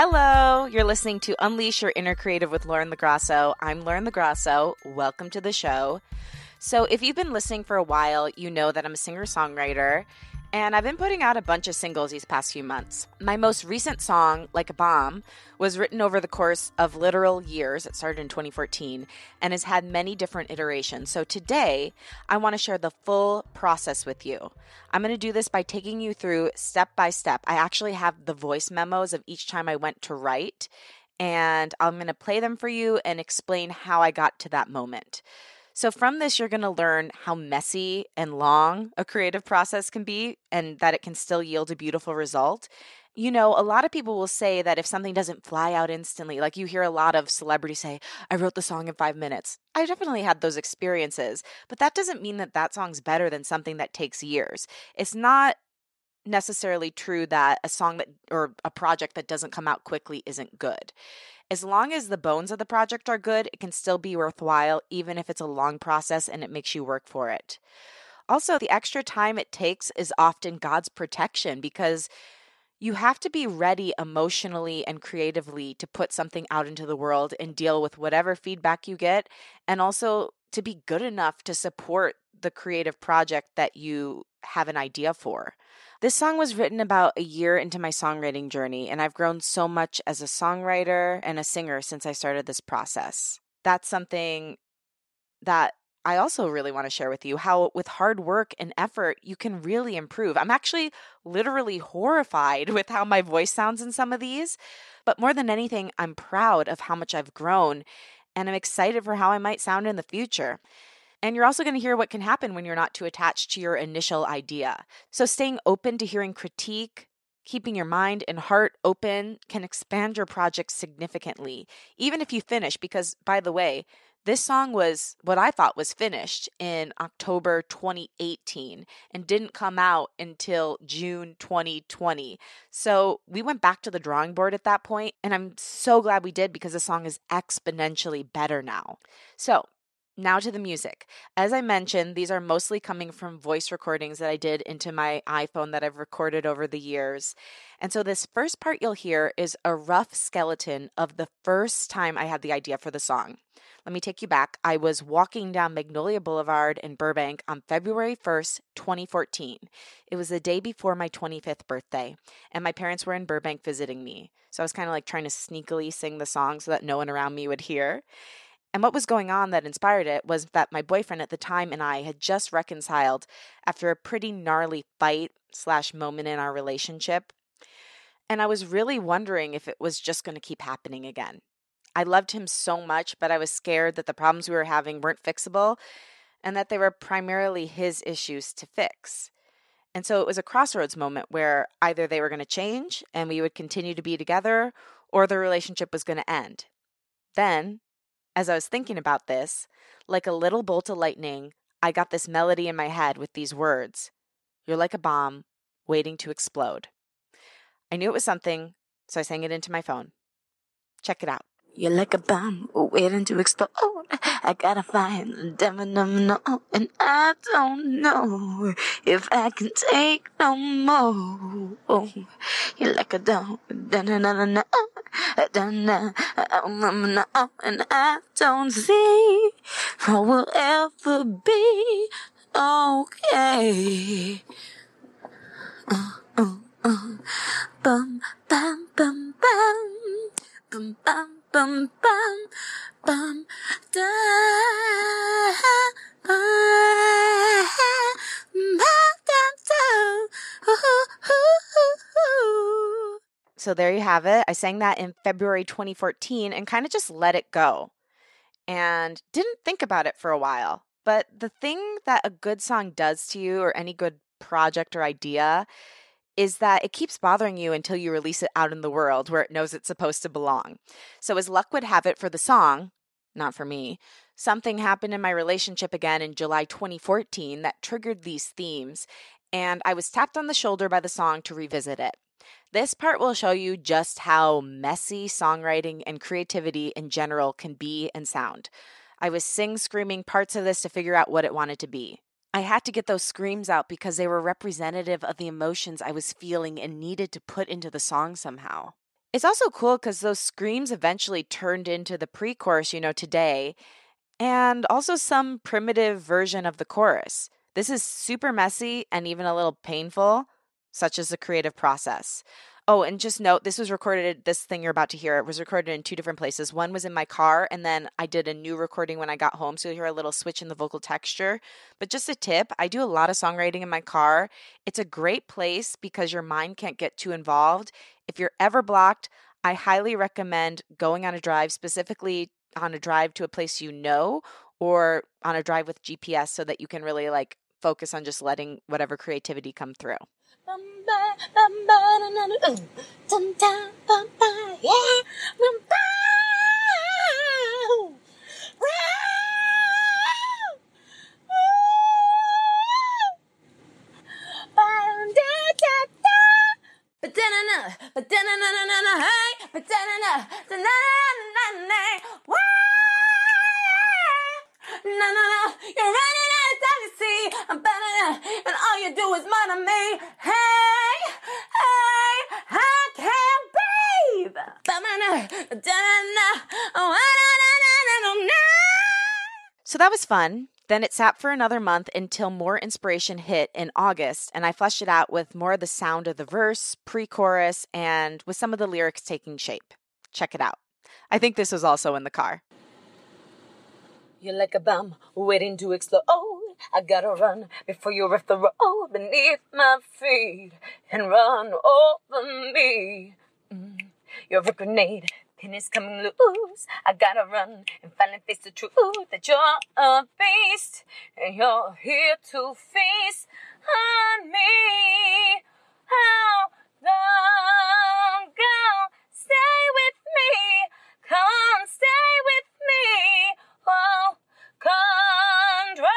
Hello, you're listening to Unleash Your Inner Creative with Lauren LaGrasso. I'm Lauren LaGrasso. Welcome to the show. So, if you've been listening for a while, you know that I'm a singer songwriter and I've been putting out a bunch of singles these past few months. My most recent song, Like a Bomb, was written over the course of literal years. It started in 2014 and has had many different iterations. So today, I want to share the full process with you. I'm going to do this by taking you through step by step. I actually have the voice memos of each time I went to write, and I'm going to play them for you and explain how I got to that moment. So, from this, you're going to learn how messy and long a creative process can be and that it can still yield a beautiful result. You know, a lot of people will say that if something doesn't fly out instantly, like you hear a lot of celebrities say, I wrote the song in five minutes. I definitely had those experiences, but that doesn't mean that that song's better than something that takes years. It's not necessarily true that a song that or a project that doesn't come out quickly isn't good. As long as the bones of the project are good, it can still be worthwhile, even if it's a long process and it makes you work for it. Also, the extra time it takes is often God's protection because you have to be ready emotionally and creatively to put something out into the world and deal with whatever feedback you get, and also to be good enough to support the creative project that you have an idea for. This song was written about a year into my songwriting journey, and I've grown so much as a songwriter and a singer since I started this process. That's something that I also really want to share with you how, with hard work and effort, you can really improve. I'm actually literally horrified with how my voice sounds in some of these, but more than anything, I'm proud of how much I've grown and I'm excited for how I might sound in the future. And you're also going to hear what can happen when you're not too attached to your initial idea. So, staying open to hearing critique, keeping your mind and heart open can expand your project significantly, even if you finish. Because, by the way, this song was what I thought was finished in October 2018 and didn't come out until June 2020. So we went back to the drawing board at that point, and I'm so glad we did because the song is exponentially better now. So now to the music. As I mentioned, these are mostly coming from voice recordings that I did into my iPhone that I've recorded over the years. And so, this first part you'll hear is a rough skeleton of the first time I had the idea for the song. Let me take you back. I was walking down Magnolia Boulevard in Burbank on February 1st, 2014. It was the day before my 25th birthday, and my parents were in Burbank visiting me. So I was kind of like trying to sneakily sing the song so that no one around me would hear. And what was going on that inspired it was that my boyfriend at the time and I had just reconciled after a pretty gnarly fight slash moment in our relationship. And I was really wondering if it was just going to keep happening again. I loved him so much, but I was scared that the problems we were having weren't fixable and that they were primarily his issues to fix. And so it was a crossroads moment where either they were going to change and we would continue to be together or the relationship was going to end. Then, as I was thinking about this, like a little bolt of lightning, I got this melody in my head with these words You're like a bomb waiting to explode. I knew it was something, so I sang it into my phone. Check it out. You're like a bomb waiting to explode. I gotta find the devil, no, and I don't know if I can take no more. Oh, you're like a dog, da na na na na, da na, and I don't see what will ever be okay. Uh, uh, uh, bum, bum, bum, bum, bum, bum bum bum bum da so there you have it. I sang that in February 2014 and kind of just let it go and didn't think about it for a while. But the thing that a good song does to you or any good project or idea is that it keeps bothering you until you release it out in the world where it knows it's supposed to belong. So, as luck would have it for the song, not for me, something happened in my relationship again in July 2014 that triggered these themes, and I was tapped on the shoulder by the song to revisit it. This part will show you just how messy songwriting and creativity in general can be and sound. I was sing screaming parts of this to figure out what it wanted to be. I had to get those screams out because they were representative of the emotions I was feeling and needed to put into the song somehow. It's also cool because those screams eventually turned into the pre chorus you know today, and also some primitive version of the chorus. This is super messy and even a little painful, such as the creative process. Oh, and just note this was recorded, this thing you're about to hear, it was recorded in two different places. One was in my car, and then I did a new recording when I got home. So you'll hear a little switch in the vocal texture. But just a tip I do a lot of songwriting in my car. It's a great place because your mind can't get too involved. If you're ever blocked, I highly recommend going on a drive, specifically on a drive to a place you know or on a drive with GPS so that you can really like focus on just letting whatever creativity come through. Um, You're running out of time to see. I'm better, and all you do is me. Hey, hey, I can't breathe. So that was fun. Then it sat for another month until more inspiration hit in August, and I fleshed it out with more of the sound of the verse, pre chorus, and with some of the lyrics taking shape. Check it out. I think this was also in the car. You're like a bomb waiting to explode. I gotta run before you rip the road beneath my feet and run over me. Mm. You're a grenade, pin is coming loose. I gotta run and finally face the truth that you're a beast and you're here to feast on me. How long go? Stay with me. Come stay with me. Oh, control.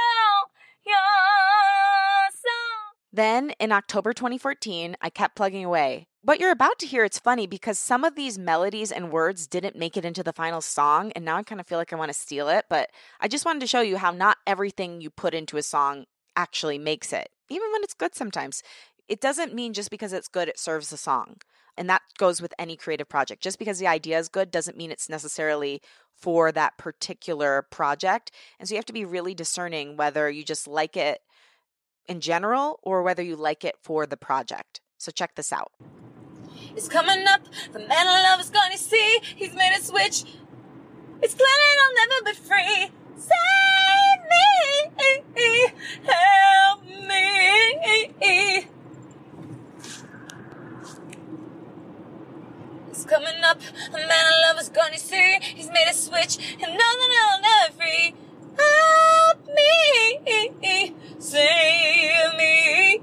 Then in October 2014, I kept plugging away. What you're about to hear, it's funny because some of these melodies and words didn't make it into the final song, and now I kind of feel like I want to steal it, but I just wanted to show you how not everything you put into a song actually makes it, even when it's good sometimes. It doesn't mean just because it's good, it serves the song. And that goes with any creative project. Just because the idea is good doesn't mean it's necessarily for that particular project. And so you have to be really discerning whether you just like it in general or whether you like it for the project. So check this out. It's coming up. The man I love is gonna see. He's made a switch. It's clear I'll never be free. Save me. Help me. It's coming up. The man I love is gonna see. He's made a switch. And nothing I'll never free. Help me. Save me.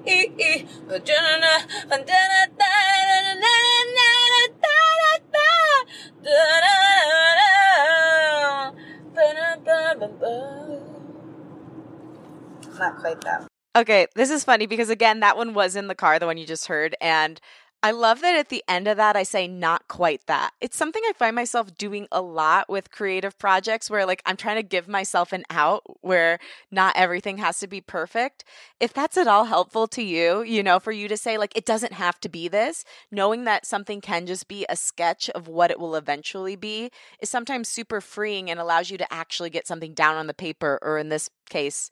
Not quite that. Okay, this is funny because again, that one was in the car, the one you just heard, and I love that at the end of that, I say not quite that. It's something I find myself doing a lot with creative projects where, like, I'm trying to give myself an out where not everything has to be perfect. If that's at all helpful to you, you know, for you to say, like, it doesn't have to be this, knowing that something can just be a sketch of what it will eventually be is sometimes super freeing and allows you to actually get something down on the paper, or in this case,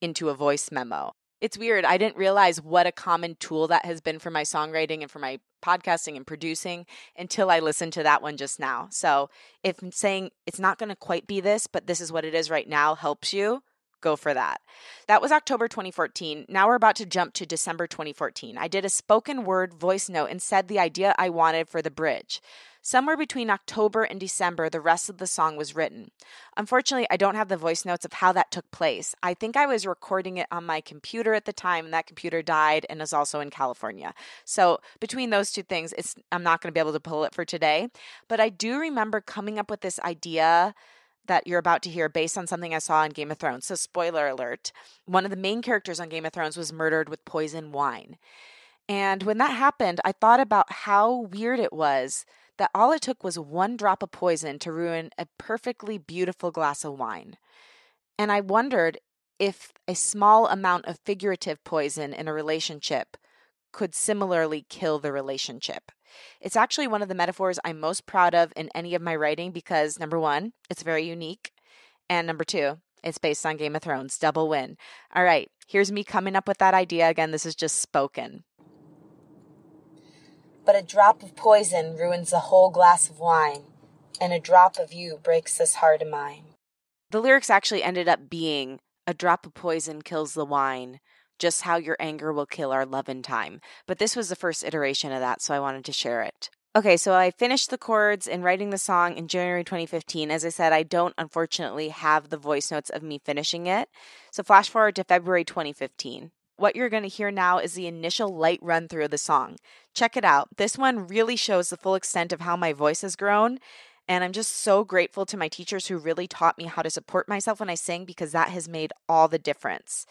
into a voice memo. It's weird. I didn't realize what a common tool that has been for my songwriting and for my podcasting and producing until I listened to that one just now. So, if saying it's not going to quite be this, but this is what it is right now helps you, go for that. That was October 2014. Now we're about to jump to December 2014. I did a spoken word voice note and said the idea I wanted for the bridge. Somewhere between October and December, the rest of the song was written. Unfortunately, I don't have the voice notes of how that took place. I think I was recording it on my computer at the time, and that computer died and is also in California. So, between those two things, it's, I'm not going to be able to pull it for today. But I do remember coming up with this idea that you're about to hear based on something I saw on Game of Thrones. So, spoiler alert one of the main characters on Game of Thrones was murdered with poison wine. And when that happened, I thought about how weird it was that all it took was one drop of poison to ruin a perfectly beautiful glass of wine. And I wondered if a small amount of figurative poison in a relationship could similarly kill the relationship. It's actually one of the metaphors I'm most proud of in any of my writing because number one, it's very unique. And number two, it's based on Game of Thrones. Double win. All right, here's me coming up with that idea. Again, this is just spoken. But a drop of poison ruins the whole glass of wine, and a drop of you breaks this heart of mine. The lyrics actually ended up being a drop of poison kills the wine, just how your anger will kill our love in time. But this was the first iteration of that, so I wanted to share it. Okay, so I finished the chords and writing the song in January 2015. As I said, I don't unfortunately have the voice notes of me finishing it. So flash forward to February 2015. What you're going to hear now is the initial light run through of the song. Check it out. This one really shows the full extent of how my voice has grown. And I'm just so grateful to my teachers who really taught me how to support myself when I sing because that has made all the difference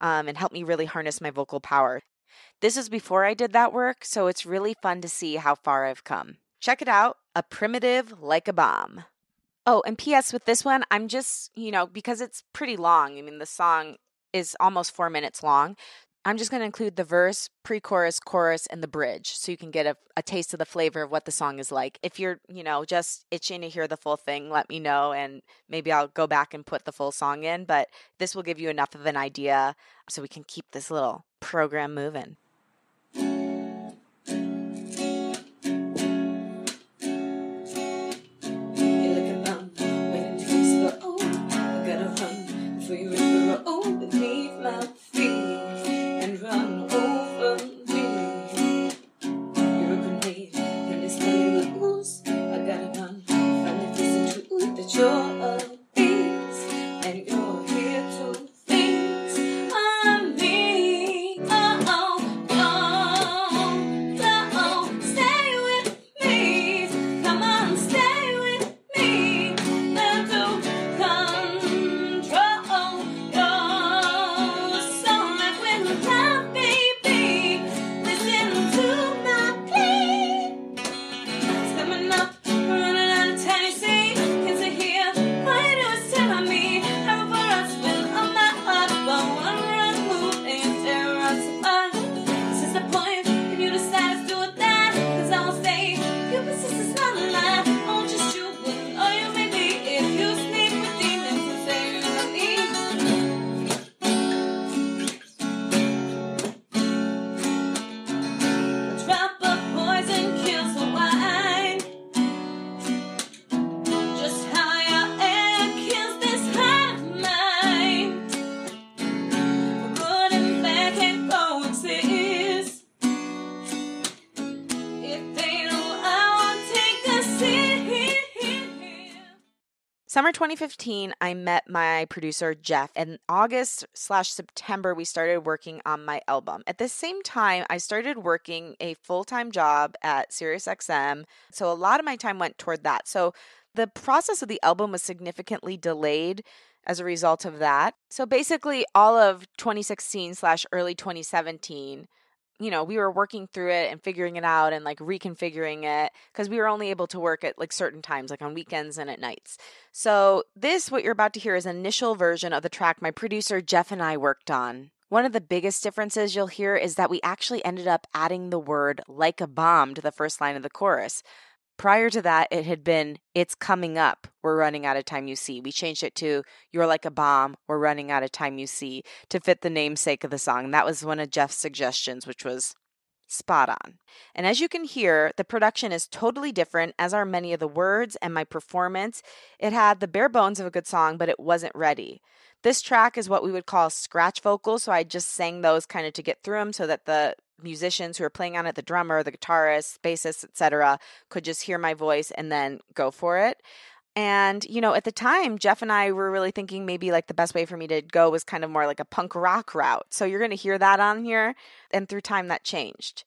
um, and helped me really harness my vocal power. This is before I did that work, so it's really fun to see how far I've come. Check it out A Primitive Like a Bomb. Oh, and P.S. with this one, I'm just, you know, because it's pretty long. I mean, the song is almost four minutes long. I'm just going to include the verse, pre chorus, chorus, and the bridge so you can get a, a taste of the flavor of what the song is like. If you're, you know, just itching to hear the full thing, let me know and maybe I'll go back and put the full song in. But this will give you enough of an idea so we can keep this little program moving. Summer 2015, I met my producer Jeff. In August slash September, we started working on my album. At the same time, I started working a full time job at SiriusXM. So a lot of my time went toward that. So the process of the album was significantly delayed as a result of that. So basically, all of 2016 slash early 2017 you know, we were working through it and figuring it out and like reconfiguring it because we were only able to work at like certain times, like on weekends and at nights. So, this, what you're about to hear, is an initial version of the track my producer Jeff and I worked on. One of the biggest differences you'll hear is that we actually ended up adding the word like a bomb to the first line of the chorus. Prior to that, it had been, It's coming up. We're running out of time you see. We changed it to, You're like a bomb. We're running out of time you see to fit the namesake of the song. That was one of Jeff's suggestions, which was spot on. And as you can hear, the production is totally different, as are many of the words and my performance. It had the bare bones of a good song, but it wasn't ready. This track is what we would call scratch vocals, so I just sang those kind of to get through them so that the musicians who are playing on it, the drummer, the guitarist, bassist, etc., could just hear my voice and then go for it. And, you know, at the time, Jeff and I were really thinking maybe like the best way for me to go was kind of more like a punk rock route. So you're going to hear that on here. And through time, that changed.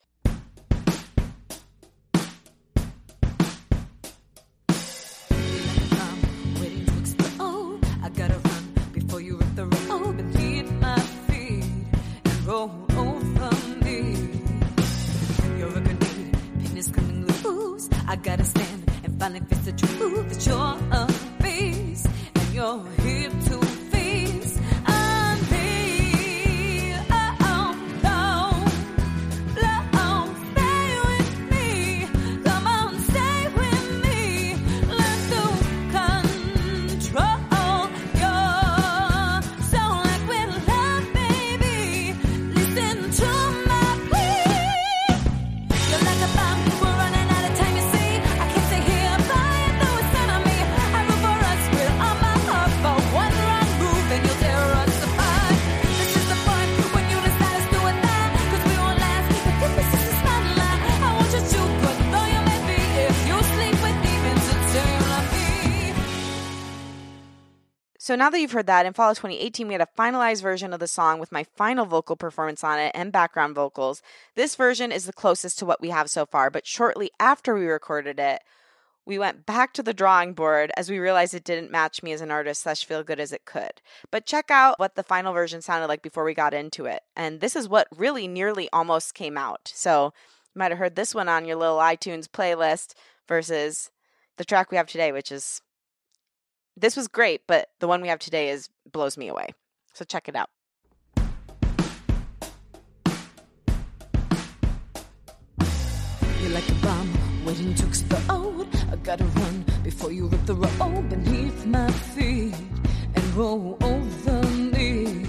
I gotta stand and finally face the truth that you're a beast and you're here So now that you've heard that, in fall of 2018, we had a finalized version of the song with my final vocal performance on it and background vocals. This version is the closest to what we have so far, but shortly after we recorded it, we went back to the drawing board as we realized it didn't match me as an artist slash feel good as it could. But check out what the final version sounded like before we got into it. And this is what really nearly almost came out. So you might have heard this one on your little iTunes playlist versus the track we have today, which is this was great, but the one we have today is blows me away. So check it out. You're like a bomb waiting to explode. I gotta run before you rip the road beneath my feet and roll over me.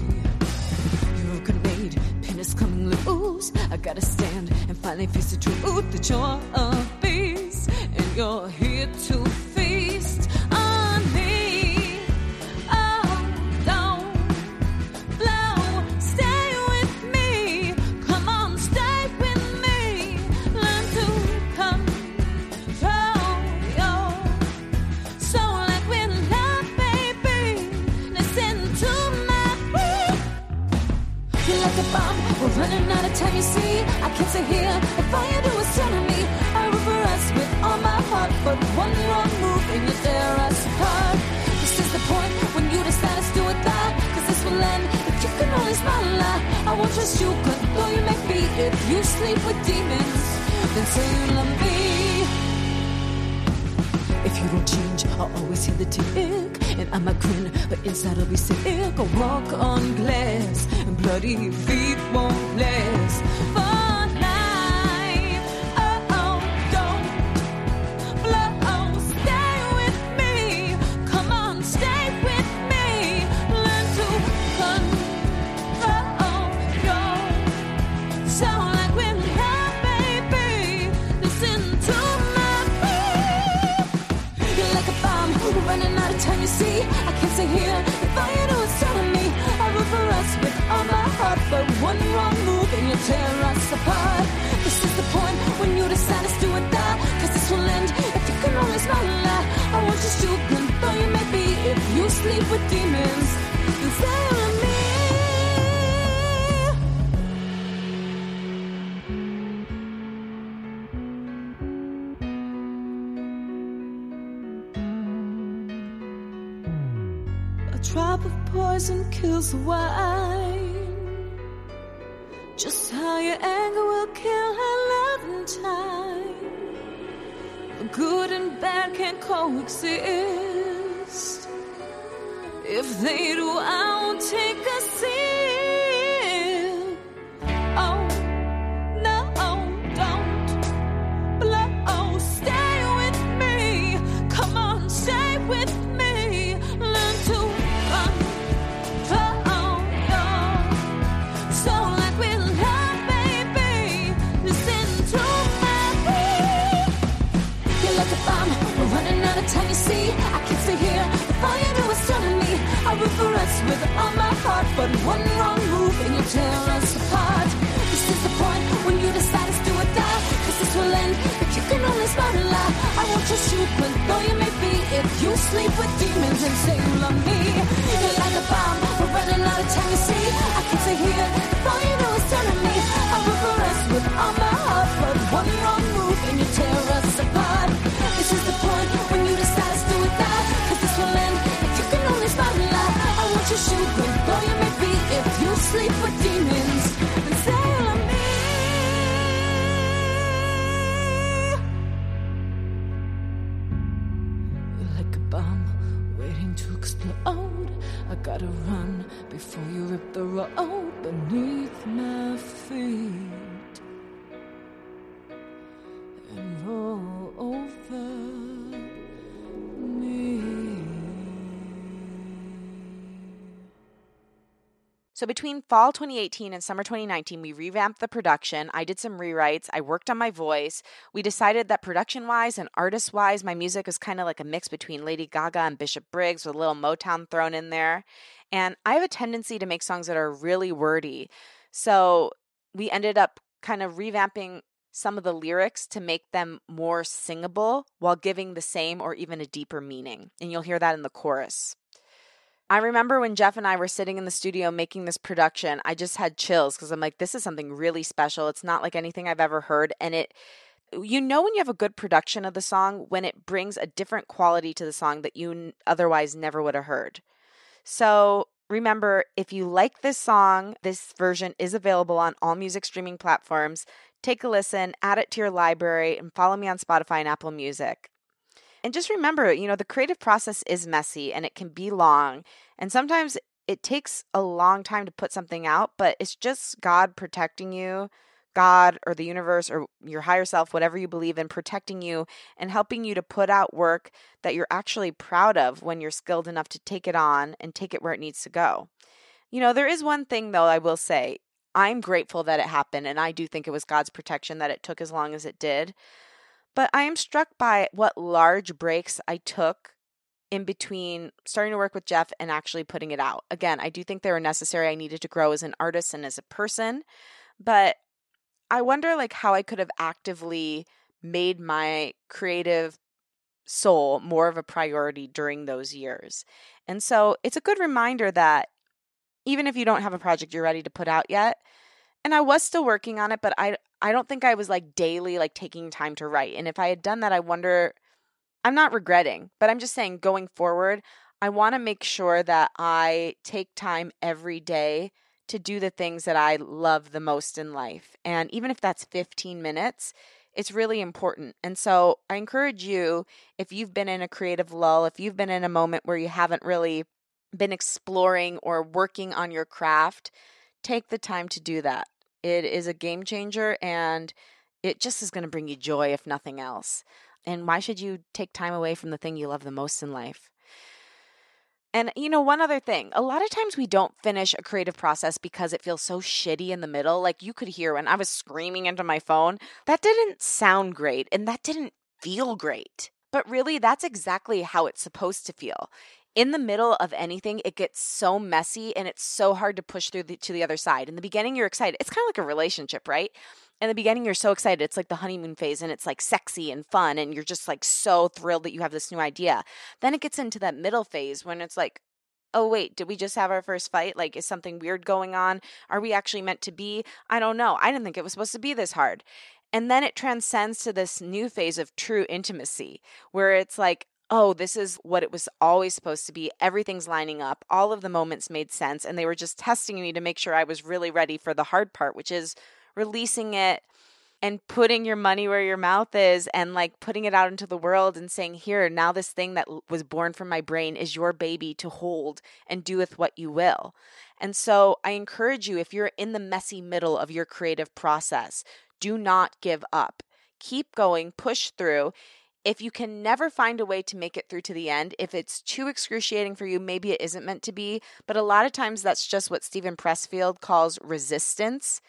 You're a grenade, pin is coming loose. I gotta stand and finally face the truth that you're a beast and you're here to You're like a bomb, we're running out of time, you see. I can't stay here if you do is turn on me. I root for us with all my heart, but one wrong move and you tear us apart. This is the point when you decide to do it that, cause this will end if you can only smile. I won't trust you, good though you may be. If you sleep with demons, then say you love me. If you don't change, I'll always hear the tick. And I might grin, but inside I'll be sick. I'll walk on glass, and bloody feet won't last. Tear us apart. This is the point when you decide to do it that, cause this will end if you can only smile lie. I want you stupid, though you may be, if you sleep with demons, stay on me. A drop of poison kills the wine. Just how your anger will kill her love in time. Good and bad can coexist. If they do, I won't take a sip. Oh, no, don't blow. Stay with me. Come on, stay with me. Root for us with all my heart, but one wrong move and you tear us apart. This is the point when you decide to do it that, cause this will end if you can only smile and lie. I won't trust you, but though you may be, if you sleep with demons and say you love me. You're like a bomb, we're running out of time, you see. I can't stay here you do is turn me. I root for us with all my heart, but one wrong but you may be, if you sleep with demons, me. You're like a bomb waiting to explode. I gotta run before you rip the road beneath my feet So between fall 2018 and summer 2019, we revamped the production. I did some rewrites. I worked on my voice. We decided that production wise and artist wise, my music was kind of like a mix between Lady Gaga and Bishop Briggs with a little Motown thrown in there. And I have a tendency to make songs that are really wordy. So we ended up kind of revamping some of the lyrics to make them more singable while giving the same or even a deeper meaning. And you'll hear that in the chorus. I remember when Jeff and I were sitting in the studio making this production, I just had chills because I'm like, this is something really special. It's not like anything I've ever heard. And it, uh, you know, when you have a good production of the song, when it brings a different quality to the song that you otherwise never would have heard. So remember, if you like this song, this version is available on all music streaming platforms. Take a listen, add it to your library, and follow me on Spotify and Apple Music. And just remember, you know, the creative process is messy and it can be long. And sometimes it takes a long time to put something out, but it's just God protecting you, God or the universe or your higher self, whatever you believe in, protecting you and helping you to put out work that you're actually proud of when you're skilled enough to take it on and take it where it needs to go. You know, there is one thing though I will say. I'm grateful that it happened, and I do think it was God's protection that it took as long as it did. But I am struck by what large breaks I took in between starting to work with Jeff and actually putting it out. Again, I do think they were necessary. I needed to grow as an artist and as a person, but I wonder like how I could have actively made my creative soul more of a priority during those years. And so it's a good reminder that even if you don't have a project you're ready to put out yet, and I was still working on it, but I I don't think I was like daily like taking time to write. And if I had done that, I wonder I'm not regretting, but I'm just saying going forward, I want to make sure that I take time every day to do the things that I love the most in life. And even if that's 15 minutes, it's really important. And so I encourage you, if you've been in a creative lull, if you've been in a moment where you haven't really been exploring or working on your craft, take the time to do that. It is a game changer and it just is going to bring you joy, if nothing else. And why should you take time away from the thing you love the most in life? And you know, one other thing, a lot of times we don't finish a creative process because it feels so shitty in the middle. Like you could hear when I was screaming into my phone, that didn't sound great and that didn't feel great. But really, that's exactly how it's supposed to feel in the middle of anything, it gets so messy and it's so hard to push through the, to the other side. In the beginning, you're excited. It's kind of like a relationship, right? In the beginning, you're so excited. It's like the honeymoon phase and it's like sexy and fun. And you're just like so thrilled that you have this new idea. Then it gets into that middle phase when it's like, oh, wait, did we just have our first fight? Like, is something weird going on? Are we actually meant to be? I don't know. I didn't think it was supposed to be this hard. And then it transcends to this new phase of true intimacy where it's like, oh, this is what it was always supposed to be. Everything's lining up. All of the moments made sense. And they were just testing me to make sure I was really ready for the hard part, which is releasing it and putting your money where your mouth is and like putting it out into the world and saying, here, now this thing that was born from my brain is your baby to hold and do with what you will. And so I encourage you, if you're in the messy middle of your creative process, do not give up. Keep going, push through if you can never find a way to make it through to the end, if it's too excruciating for you, maybe it isn't meant to be. But a lot of times that's just what Steven Pressfield calls resistance.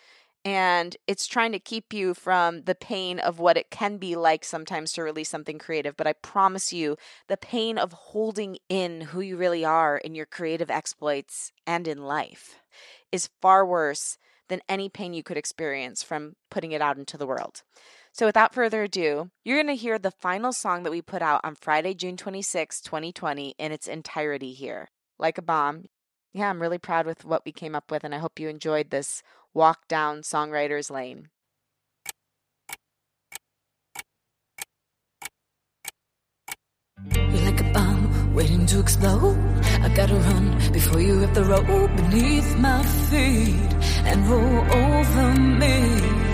And it's trying to keep you from the pain of what it can be like sometimes to release something creative. But I promise you, the pain of holding in who you really are in your creative exploits and in life is far worse than any pain you could experience from putting it out into the world. So, without further ado, you're going to hear the final song that we put out on Friday, June 26, 2020, in its entirety here. Like a bomb. Yeah, I'm really proud with what we came up with, and I hope you enjoyed this walk down Songwriter's Lane. You're like a bomb waiting to explode. I gotta run before you rip the road beneath my feet and roll over me.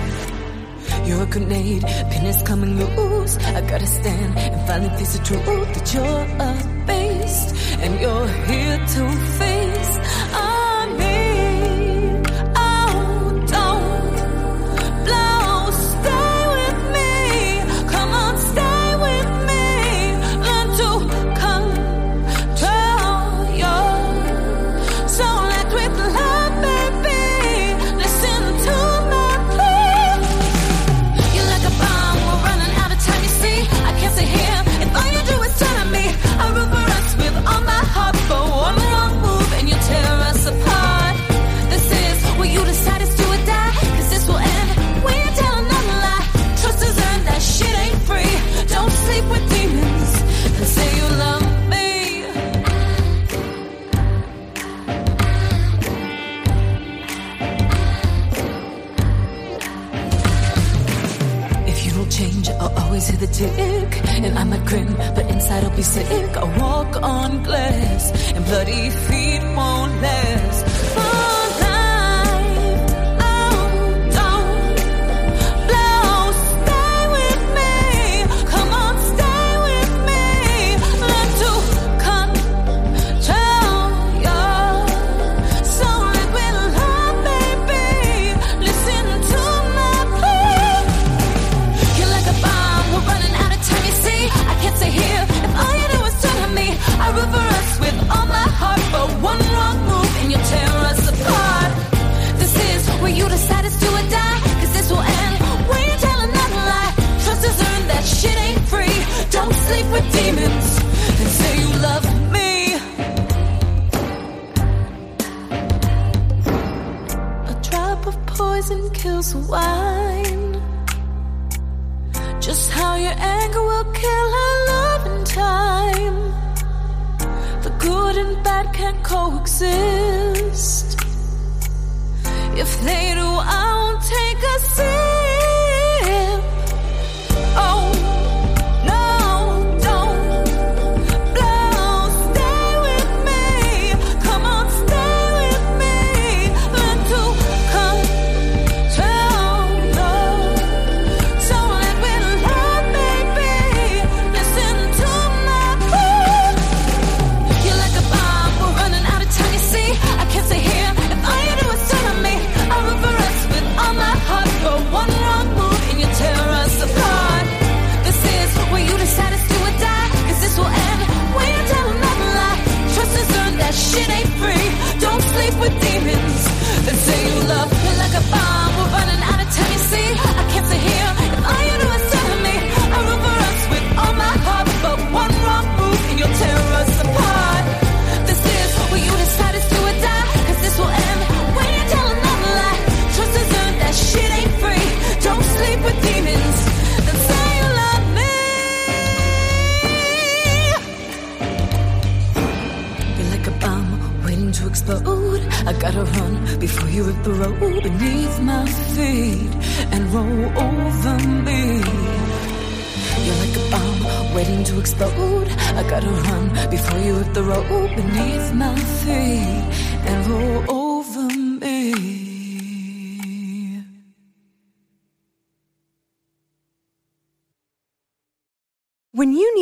You're a grenade, pin is coming loose. I gotta stand and finally face the truth that you're a beast and you're here to face. Over me. You're like a bomb waiting to explode. I gotta run before you hit the road beneath my feet and roll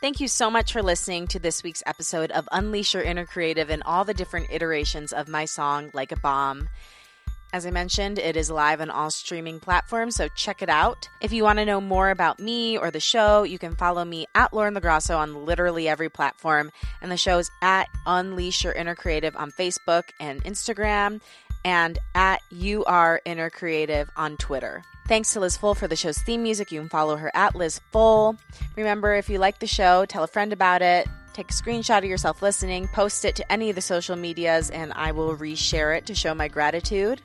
Thank you so much for listening to this week's episode of Unleash Your Inner Creative and all the different iterations of my song, Like a Bomb. As I mentioned, it is live on all streaming platforms, so check it out. If you want to know more about me or the show, you can follow me at Lauren LaGrasso on literally every platform. And the show is at Unleash Your Inner Creative on Facebook and Instagram, and at You Are Inner Creative on Twitter. Thanks to Liz Full for the show's theme music. You can follow her at Liz Full. Remember, if you like the show, tell a friend about it. Take a screenshot of yourself listening, post it to any of the social medias, and I will reshare it to show my gratitude.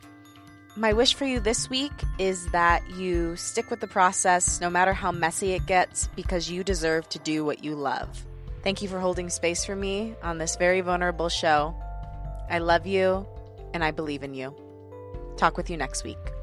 My wish for you this week is that you stick with the process no matter how messy it gets because you deserve to do what you love. Thank you for holding space for me on this very vulnerable show. I love you and I believe in you. Talk with you next week.